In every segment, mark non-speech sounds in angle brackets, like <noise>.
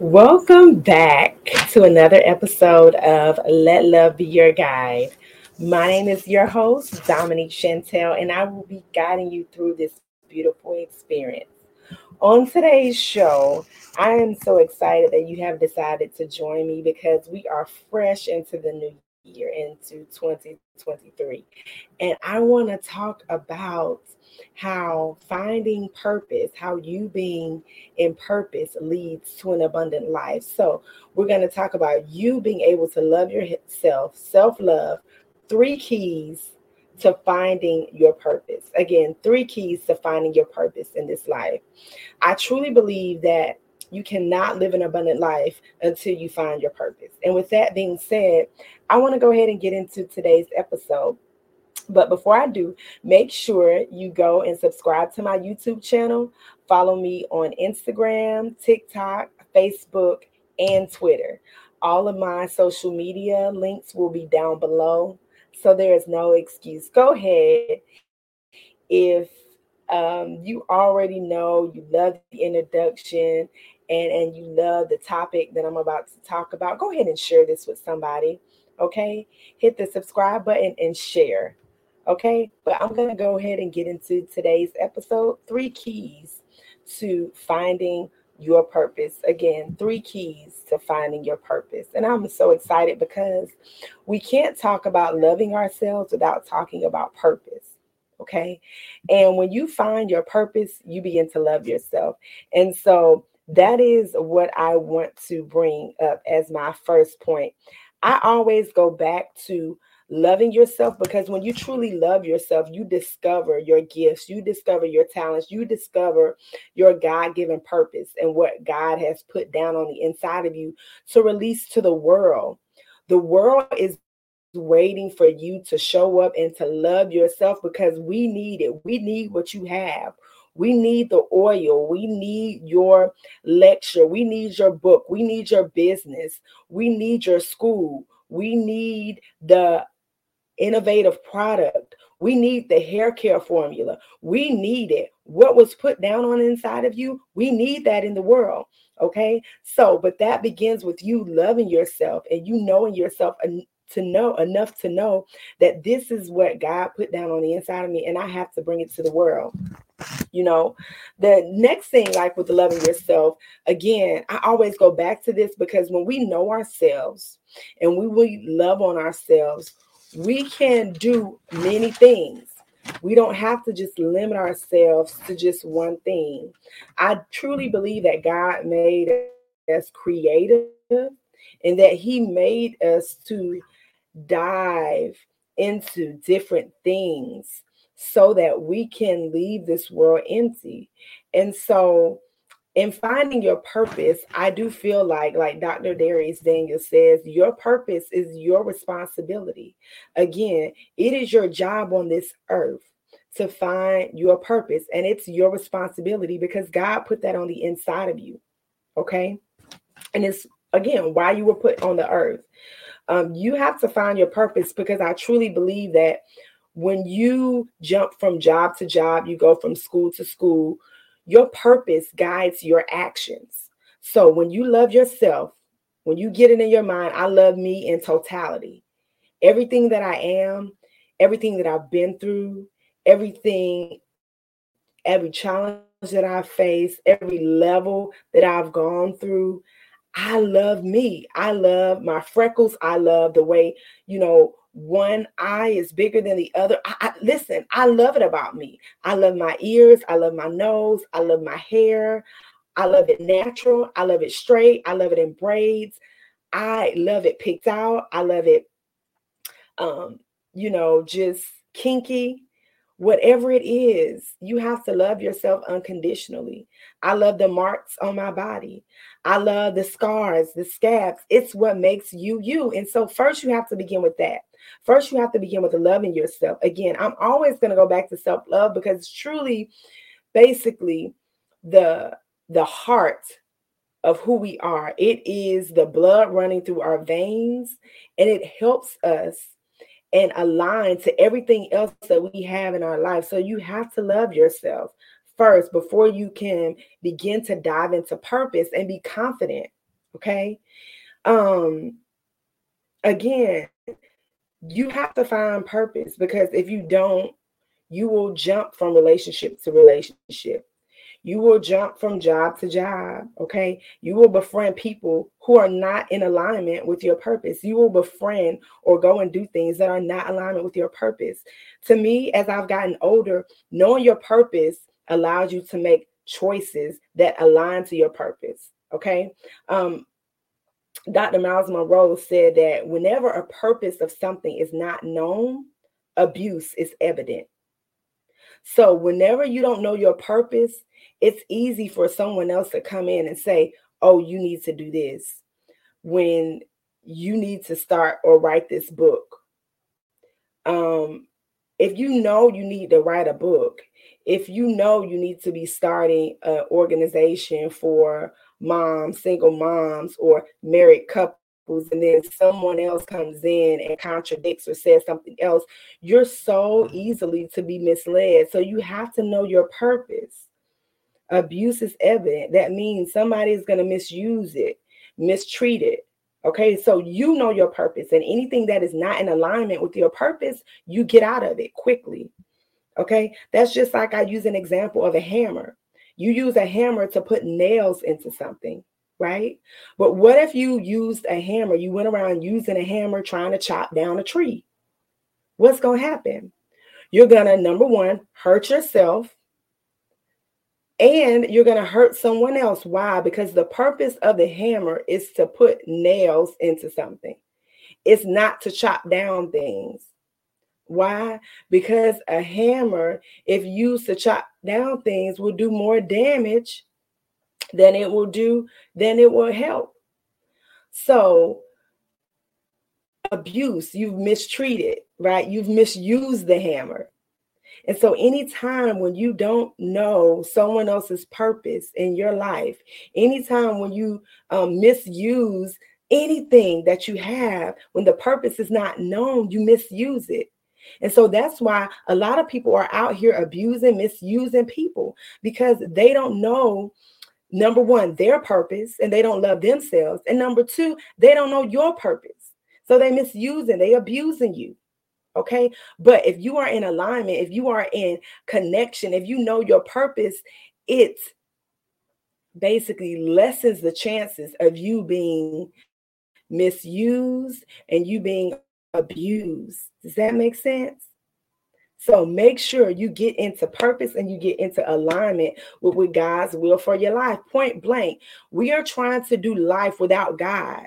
Welcome back to another episode of Let Love Be Your Guide. My name is your host, Dominique Chantel, and I will be guiding you through this beautiful experience. On today's show, I am so excited that you have decided to join me because we are fresh into the new year, into 2023. And I want to talk about how finding purpose, how you being in purpose leads to an abundant life. So, we're going to talk about you being able to love yourself, self love, three keys to finding your purpose. Again, three keys to finding your purpose in this life. I truly believe that you cannot live an abundant life until you find your purpose. And with that being said, I want to go ahead and get into today's episode. But before I do, make sure you go and subscribe to my YouTube channel. Follow me on Instagram, TikTok, Facebook, and Twitter. All of my social media links will be down below. So there is no excuse. Go ahead. If um, you already know you love the introduction and, and you love the topic that I'm about to talk about, go ahead and share this with somebody. Okay. Hit the subscribe button and share. Okay, but I'm going to go ahead and get into today's episode three keys to finding your purpose. Again, three keys to finding your purpose. And I'm so excited because we can't talk about loving ourselves without talking about purpose. Okay. And when you find your purpose, you begin to love yourself. And so that is what I want to bring up as my first point. I always go back to loving yourself because when you truly love yourself, you discover your gifts, you discover your talents, you discover your God given purpose and what God has put down on the inside of you to release to the world. The world is waiting for you to show up and to love yourself because we need it. We need what you have. We need the oil. We need your lecture. We need your book. We need your business. We need your school. We need the innovative product. We need the hair care formula. We need it. What was put down on inside of you, we need that in the world. Okay. So, but that begins with you loving yourself and you knowing yourself to know enough to know that this is what God put down on the inside of me and I have to bring it to the world. You know, the next thing, like with the loving yourself, again, I always go back to this because when we know ourselves and we, we love on ourselves, we can do many things. We don't have to just limit ourselves to just one thing. I truly believe that God made us creative and that He made us to dive into different things so that we can leave this world empty. And so in finding your purpose, I do feel like, like Dr. Dharius Daniel says, your purpose is your responsibility. Again, it is your job on this earth to find your purpose, and it's your responsibility because God put that on the inside of you. Okay. And it's again why you were put on the earth. Um, you have to find your purpose because I truly believe that when you jump from job to job, you go from school to school, your purpose guides your actions. So when you love yourself, when you get it in your mind, I love me in totality. Everything that I am, everything that I've been through, everything, every challenge that I've faced, every level that I've gone through, I love me. I love my freckles. I love the way, you know, one eye is bigger than the other. I, I, listen, I love it about me. I love my ears. I love my nose. I love my hair. I love it natural. I love it straight. I love it in braids. I love it picked out. I love it, um, you know, just kinky. Whatever it is, you have to love yourself unconditionally. I love the marks on my body. I love the scars, the scabs. It's what makes you you. And so, first, you have to begin with that. First, you have to begin with loving yourself. Again, I'm always going to go back to self love because truly, basically, the the heart of who we are. It is the blood running through our veins, and it helps us and align to everything else that we have in our life. So you have to love yourself first before you can begin to dive into purpose and be confident Okay. Um, again, you have to find purpose because if you don't, you will jump from relationship to relationship. You will jump from job to job. Okay. You will befriend people who are not in alignment with your purpose. You will befriend or go and do things that are not alignment with your purpose. To me, as I've gotten older, knowing your purpose allows you to make choices that align to your purpose. Okay. Um, Dr. Myles Munroe said that whenever a purpose of something is not known, abuse is evident. So, whenever you don't know your purpose, it's easy for someone else to come in and say, Oh, you need to do this when you need to start or write this book. Um, if you know you need to write a book, if you know you need to be starting an organization for moms, single moms, or married couples, and then someone else comes in and contradicts or says something else, you're so mm-hmm. easily to be misled. So you have to know your purpose. Abuse is evident. That means somebody is going to misuse it, mistreat it. Okay, so you know your purpose, and anything that is not in alignment with your purpose, you get out of it quickly. Okay, that's just like I use an example of a hammer. You use a hammer to put nails into something, right? But what if you used a hammer? You went around using a hammer trying to chop down a tree. What's going to happen? You're going to, number one, hurt yourself and you're going to hurt someone else. Why? Because the purpose of the hammer is to put nails into something, it's not to chop down things. Why? Because a hammer, if used to chop down things, will do more damage than it will do, then it will help. So, abuse, you've mistreated, right? You've misused the hammer. And so, anytime when you don't know someone else's purpose in your life, anytime when you um, misuse anything that you have, when the purpose is not known, you misuse it. And so that's why a lot of people are out here abusing, misusing people because they don't know number one, their purpose and they don't love themselves. And number two, they don't know your purpose. So they misusing, they abusing you. Okay. But if you are in alignment, if you are in connection, if you know your purpose, it basically lessens the chances of you being misused and you being abused. Does that make sense? So make sure you get into purpose and you get into alignment with, with God's will for your life. Point blank, we are trying to do life without God.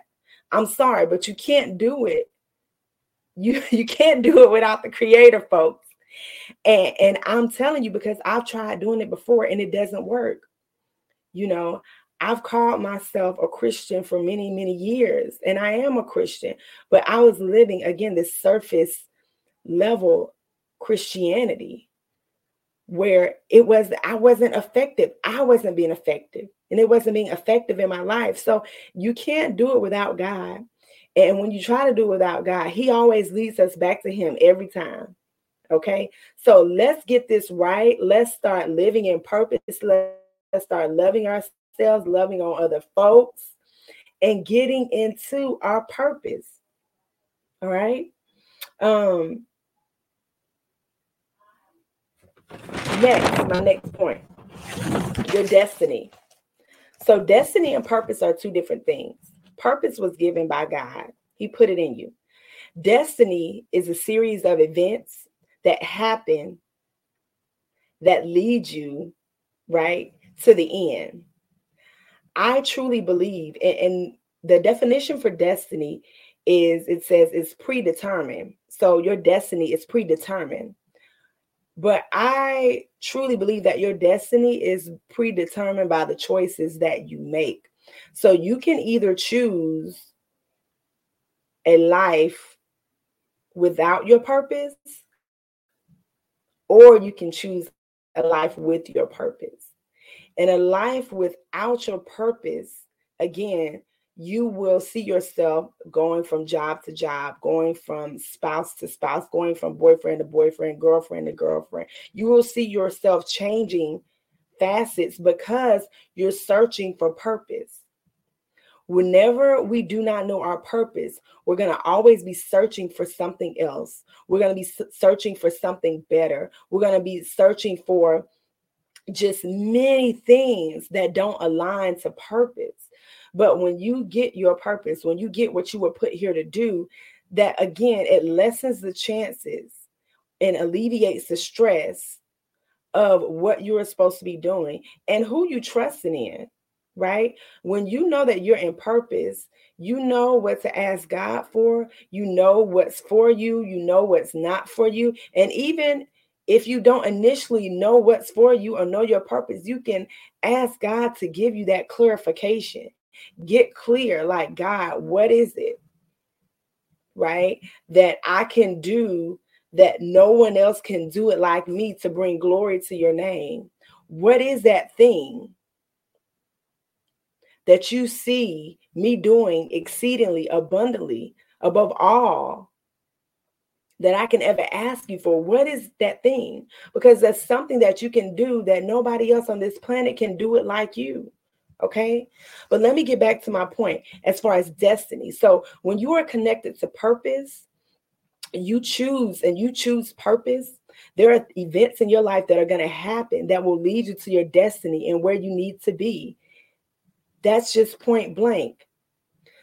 I'm sorry, but you can't do it. You, <laughs> you can't do it without the creator, folks. And, and I'm telling you because I've tried doing it before and it doesn't work. You know, I've called myself a Christian for many, many years, and I am a Christian, but I was living again this surface level Christianity where it was, I wasn't effective. I wasn't being effective, and it wasn't being effective in my life. So you can't do it without God. And when you try to do it without God, He always leads us back to Him every time. Okay. So let's get this right. Let's start living in purpose. Let's start loving ourselves ourselves, loving on other folks, and getting into our purpose. All right. Um next, my next point. Your destiny. So destiny and purpose are two different things. Purpose was given by God. He put it in you. Destiny is a series of events that happen that lead you right to the end. I truly believe, and, and the definition for destiny is it says it's predetermined. So your destiny is predetermined. But I truly believe that your destiny is predetermined by the choices that you make. So you can either choose a life without your purpose, or you can choose a life with your purpose. And a life without your purpose, again, you will see yourself going from job to job, going from spouse to spouse, going from boyfriend to boyfriend, girlfriend to girlfriend. You will see yourself changing facets because you're searching for purpose. Whenever we do not know our purpose, we're going to always be searching for something else. We're going to be searching for something better. We're going to be searching for just many things that don't align to purpose. But when you get your purpose, when you get what you were put here to do, that again, it lessens the chances and alleviates the stress of what you're supposed to be doing and who you trusting in, right? When you know that you're in purpose, you know what to ask God for, you know what's for you, you know what's not for you. And even if you don't initially know what's for you or know your purpose, you can ask God to give you that clarification. Get clear, like, God, what is it? Right? That I can do that no one else can do it like me to bring glory to your name. What is that thing that you see me doing exceedingly abundantly above all that I can ever ask you for. What is that thing? Because that's something that you can do that nobody else on this planet can do it like you. Okay. But let me get back to my point as far as destiny. So when you are connected to purpose, you choose and you choose purpose. There are events in your life that are going to happen that will lead you to your destiny and where you need to be. That's just point blank.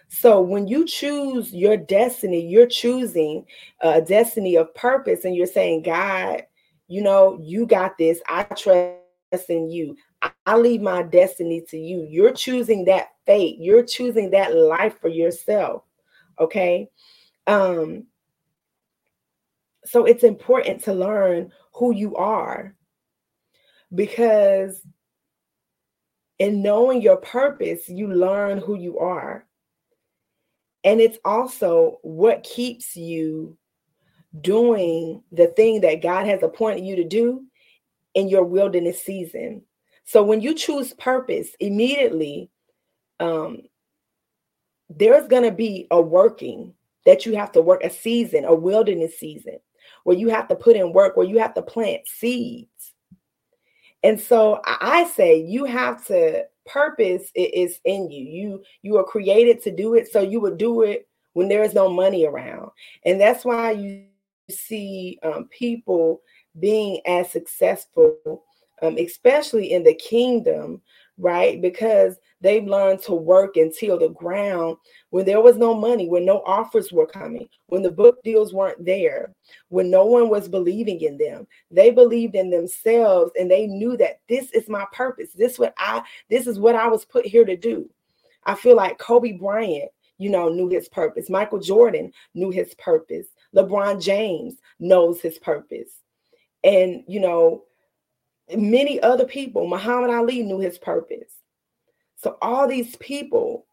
So when you choose your destiny, you're choosing a destiny of purpose, and you're saying, God, you know, you got this. I trust in you. I leave my destiny to you. You're choosing that fate. You're choosing that life for yourself. Okay. Um, so it's important to learn who you are because in knowing your purpose, you learn who you are. And it's also what keeps you doing the thing that God has appointed you to do in your wilderness season. So when you choose purpose, immediately um, there's going to be a working that you have to work, a season, a wilderness season, where you have to put in work, where you have to plant seeds. And so I say you have to purpose is in you. You you are created to do it, so you would do it when there is no money around, and that's why you see um, people being as successful, um, especially in the kingdom, right? Because they've learned to work and till the ground when there was no money, when no offers were coming, when the book deals weren't there, when no one was believing in them. They believed in themselves and they knew that this is my purpose. This what I this is what I was put here to do. I feel like Kobe Bryant, you know, knew his purpose. Michael Jordan knew his purpose. LeBron James knows his purpose. And you know, many other people, Muhammad Ali knew his purpose. So all these people,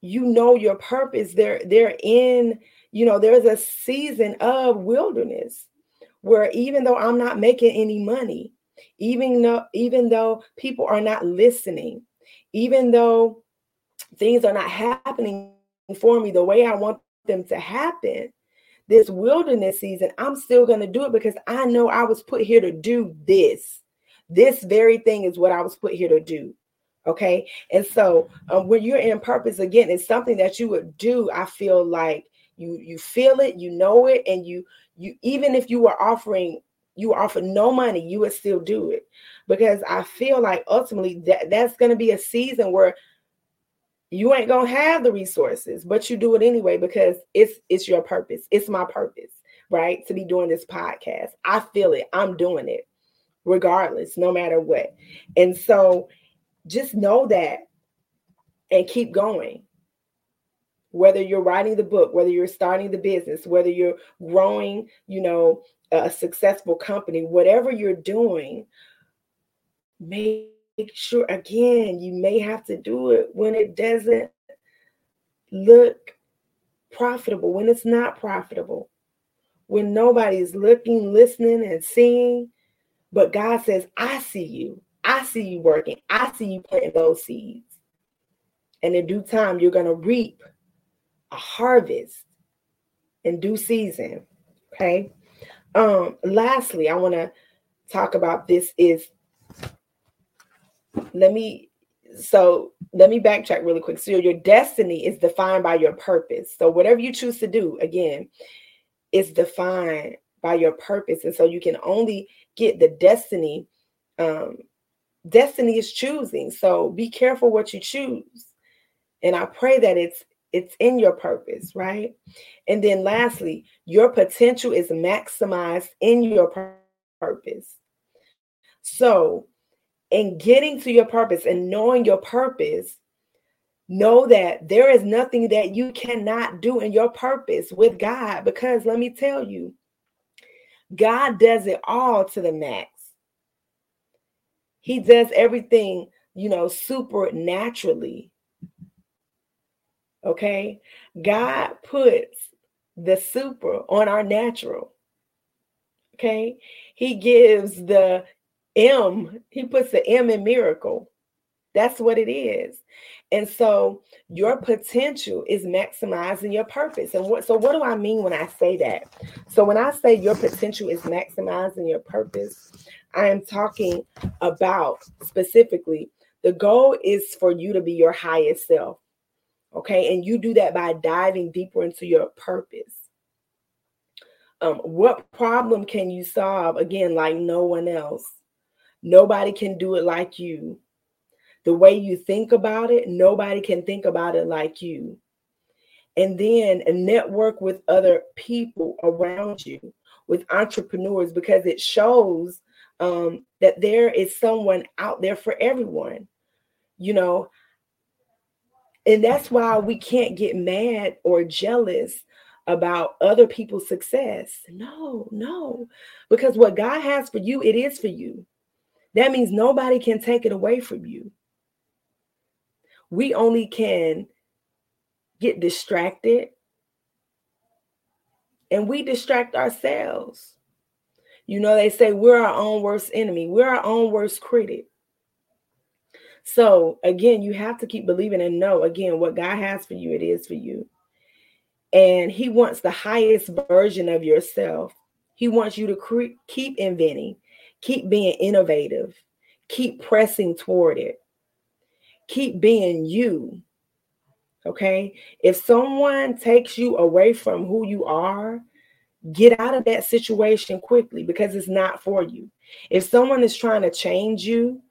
you know your purpose. They're they're in, you know, there's a season of wilderness where even though I'm not making any money, even though even though people are not listening, even though things are not happening for me the way I want them to happen, this wilderness season, I'm still going to do it because I know I was put here to do this. This very thing is what I was put here to do. Okay. And so um, when you're in purpose, again, it's something that you would do. I feel like you you feel it, you know it, and you you even if you were offering you offer no money, you would still do it because I feel like ultimately that that's going to be a season where you ain't gonna have the resources, but you do it anyway because it's it's your purpose. It's my purpose, right? To be doing this podcast. I feel it. I'm doing it regardless, no matter what. And so just know that and keep going. Whether you're writing the book, whether you're starting the business, whether you're growing, you know, a successful company, whatever you're doing, make make sure again you may have to do it when it doesn't look profitable when it's not profitable when nobody's looking listening and seeing. But god says i see you. I see you working. I see you planting those seeds. And in due time you're going to reap a harvest in due season okay? Um lastly i want to talk about this is let me so let me backtrack really quick. So your destiny is defined by your purpose. So whatever you choose to do, again, is defined by your purpose. And so you can only get the destiny. Um, destiny is choosing. So be careful what you choose. And I pray that it's it's in your purpose, right? And then lastly, your potential is maximized in your purpose. So, in getting to your purpose and knowing your purpose, know that there is nothing that you cannot do in your purpose with God because let me tell you, God does it all to the max. He does everything, you know, supernaturally. Okay. God puts the super on our natural. Okay. He gives the M, he puts the M in miracle. That's what it is. And so your potential is maximizing your purpose. And what so what do I mean when I say that? So when I say your potential is maximizing your purpose, I am talking about specifically the goal is for you to be your highest self. Okay. And you do that by diving deeper into your purpose. Um, what problem can you solve again, like no one else? Nobody can do it like you. The way you think about it, nobody can think about it like you. And then network with other people around you, with entrepreneurs, because it shows um, that there is someone out there for everyone. You know, and that's why we can't get mad or jealous about other people's success. No, no. Because what God has for you, it is for you. That means nobody can take it away from you. We only can get distracted and we distract ourselves. You know, they say we're our own worst enemy, we're our own worst critic. So, again, you have to keep believing and know again what God has for you, it is for you. And He wants the highest version of yourself. He wants you to cre- keep inventing, keep being innovative, keep pressing toward it, keep being you. Okay. If someone takes you away from who you are, get out of that situation quickly because it's not for you. If someone is trying to change you,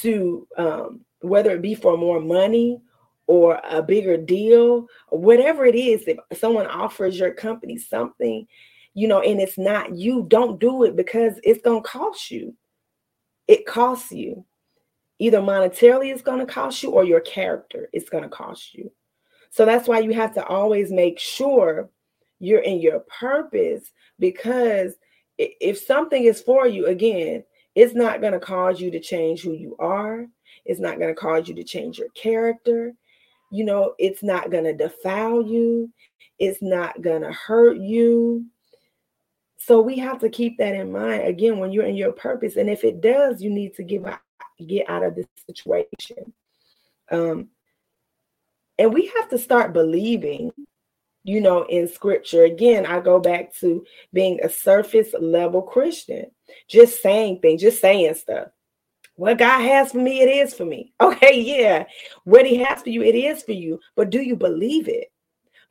to um, whether it be for more money or a bigger deal, whatever it is, if someone offers your company something, you know, and it's not you, don't do it because it's going to cost you. It costs you. Either monetarily it's going to cost you or your character is going to cost you. So that's why you have to always make sure you're in your purpose because if something is for you, again, it's not going to cause you to change who you are. It's not going to cause you to change your character. You know, it's not going to defile you. It's not going to hurt you. So we have to keep that in mind again when you're in your purpose. And if it does, you need to give out, get out of this situation. Um, and we have to start believing you know, in scripture. Again, I go back to being a surface level Christian, just saying things, just saying stuff. What God has for me, it is for me. <laughs> Okay, yeah. What He has for you, it is for you. But do you believe it?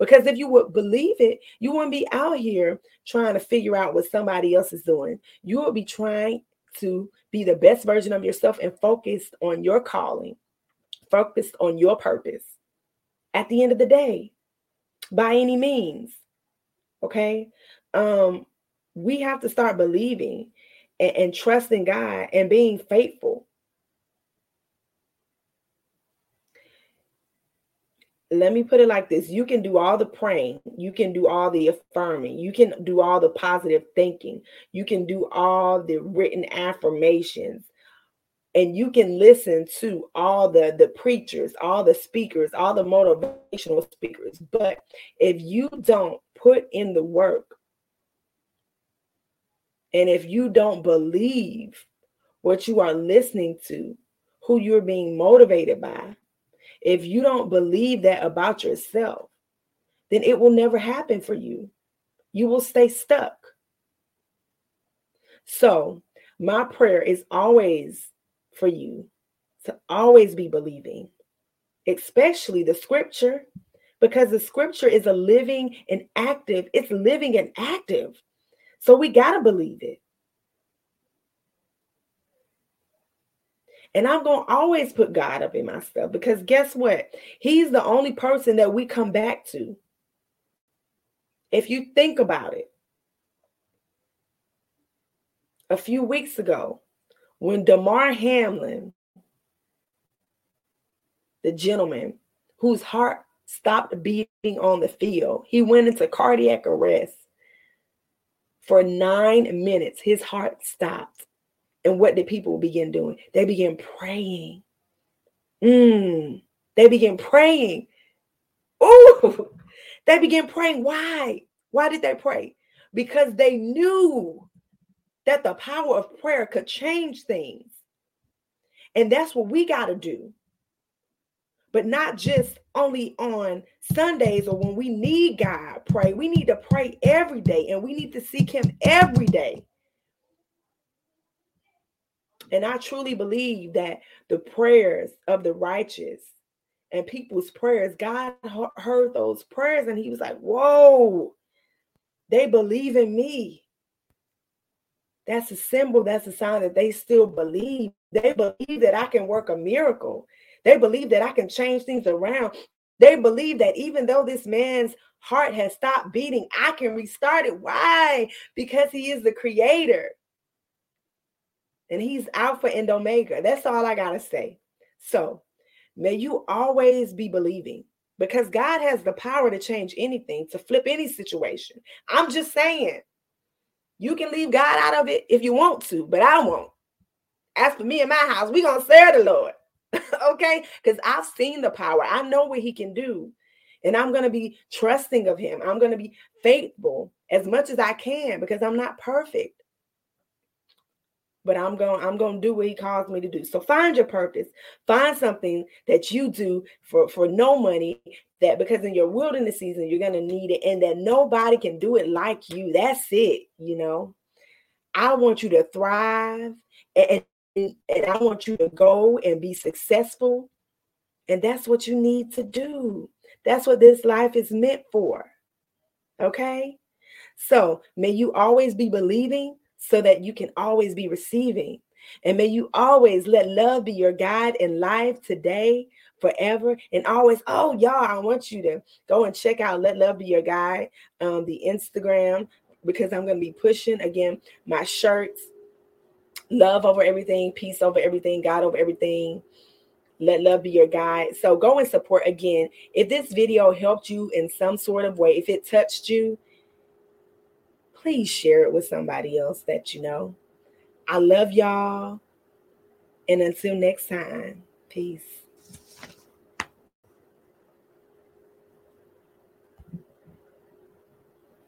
Because if you would believe it, you wouldn't be out here trying to figure out what somebody else is doing. You would be trying to be the best version of yourself and focused on your calling, focused on your purpose. At the end of the day, by any means. Okay. Um, we have to start believing and, and trusting God and being faithful. Let me put it like this. You can do all the praying, you can do all the affirming, you can do all the positive thinking, you can do all the written affirmations, and you can listen to all the the preachers all the speakers all the motivational speakers. But if you don't put in the work and if you don't believe what you are listening to who you're being motivated by if you don't believe that about yourself then it will never happen for you you will stay stuck so my prayer is always for you to always be believing, especially the scripture, because the scripture is a living and active, it's living and active. So we got to believe it. And I'm going to always put God up in my stuff because guess what? He's the only person that we come back to. If you think about it, a few weeks ago, when Damar Hamlin, the gentleman whose heart stopped beating on the field, he went into cardiac arrest for nine minutes. His heart stopped. And what did people begin doing? They began praying. Mm, they began praying. Oh, <laughs> they began praying. Why? Why did they pray? Because they knew that the power of prayer could change things. And that's what we got to do. But not just only on Sundays or when we need God, pray. We need to pray every day and we need to seek Him every day. And I truly believe that the prayers of the righteous and people's prayers, God heard those prayers and He was like, Whoa, they believe in me. That's a symbol, that's a sign that they still believe. They believe that I can work a miracle. They believe that I can change things around. They believe that even though this man's heart has stopped beating, I can restart it. Why? Because he is the creator and he's Alpha and Omega. That's all I got to say. So may you always be believing because God has the power to change anything, to flip any situation. I'm just saying, you can leave God out of it if you want to, but I won't. As for me and my house, we're going to serve the Lord. <laughs> okay? Because I've seen the power, I know what He can do. And I'm going to be trusting of Him. I'm going to be faithful as much as I can because I'm not perfect but I'm going I'm going to do what he calls me to do. So find your purpose. Find something that you do for for no money that because in your wilderness season you're going to need it and that nobody can do it like you. That's it, you know. I want you to thrive and, and, and I want you to go and be successful. And that's what you need to do. That's what this life is meant for. Okay? So, may you always be believing so that you can always be receiving. And may you always let love be your guide in life today, forever, and always. Oh, y'all, I want you to go and check out Let Love Be Your Guide, um, the Instagram, because I'm going to be pushing again my shirts, love over everything, peace over everything, God over everything. Let love be your guide. So go and support again. If this video helped you in some sort of way, if it touched you, please share it with somebody else that you know. I love y'all. And until next time, peace.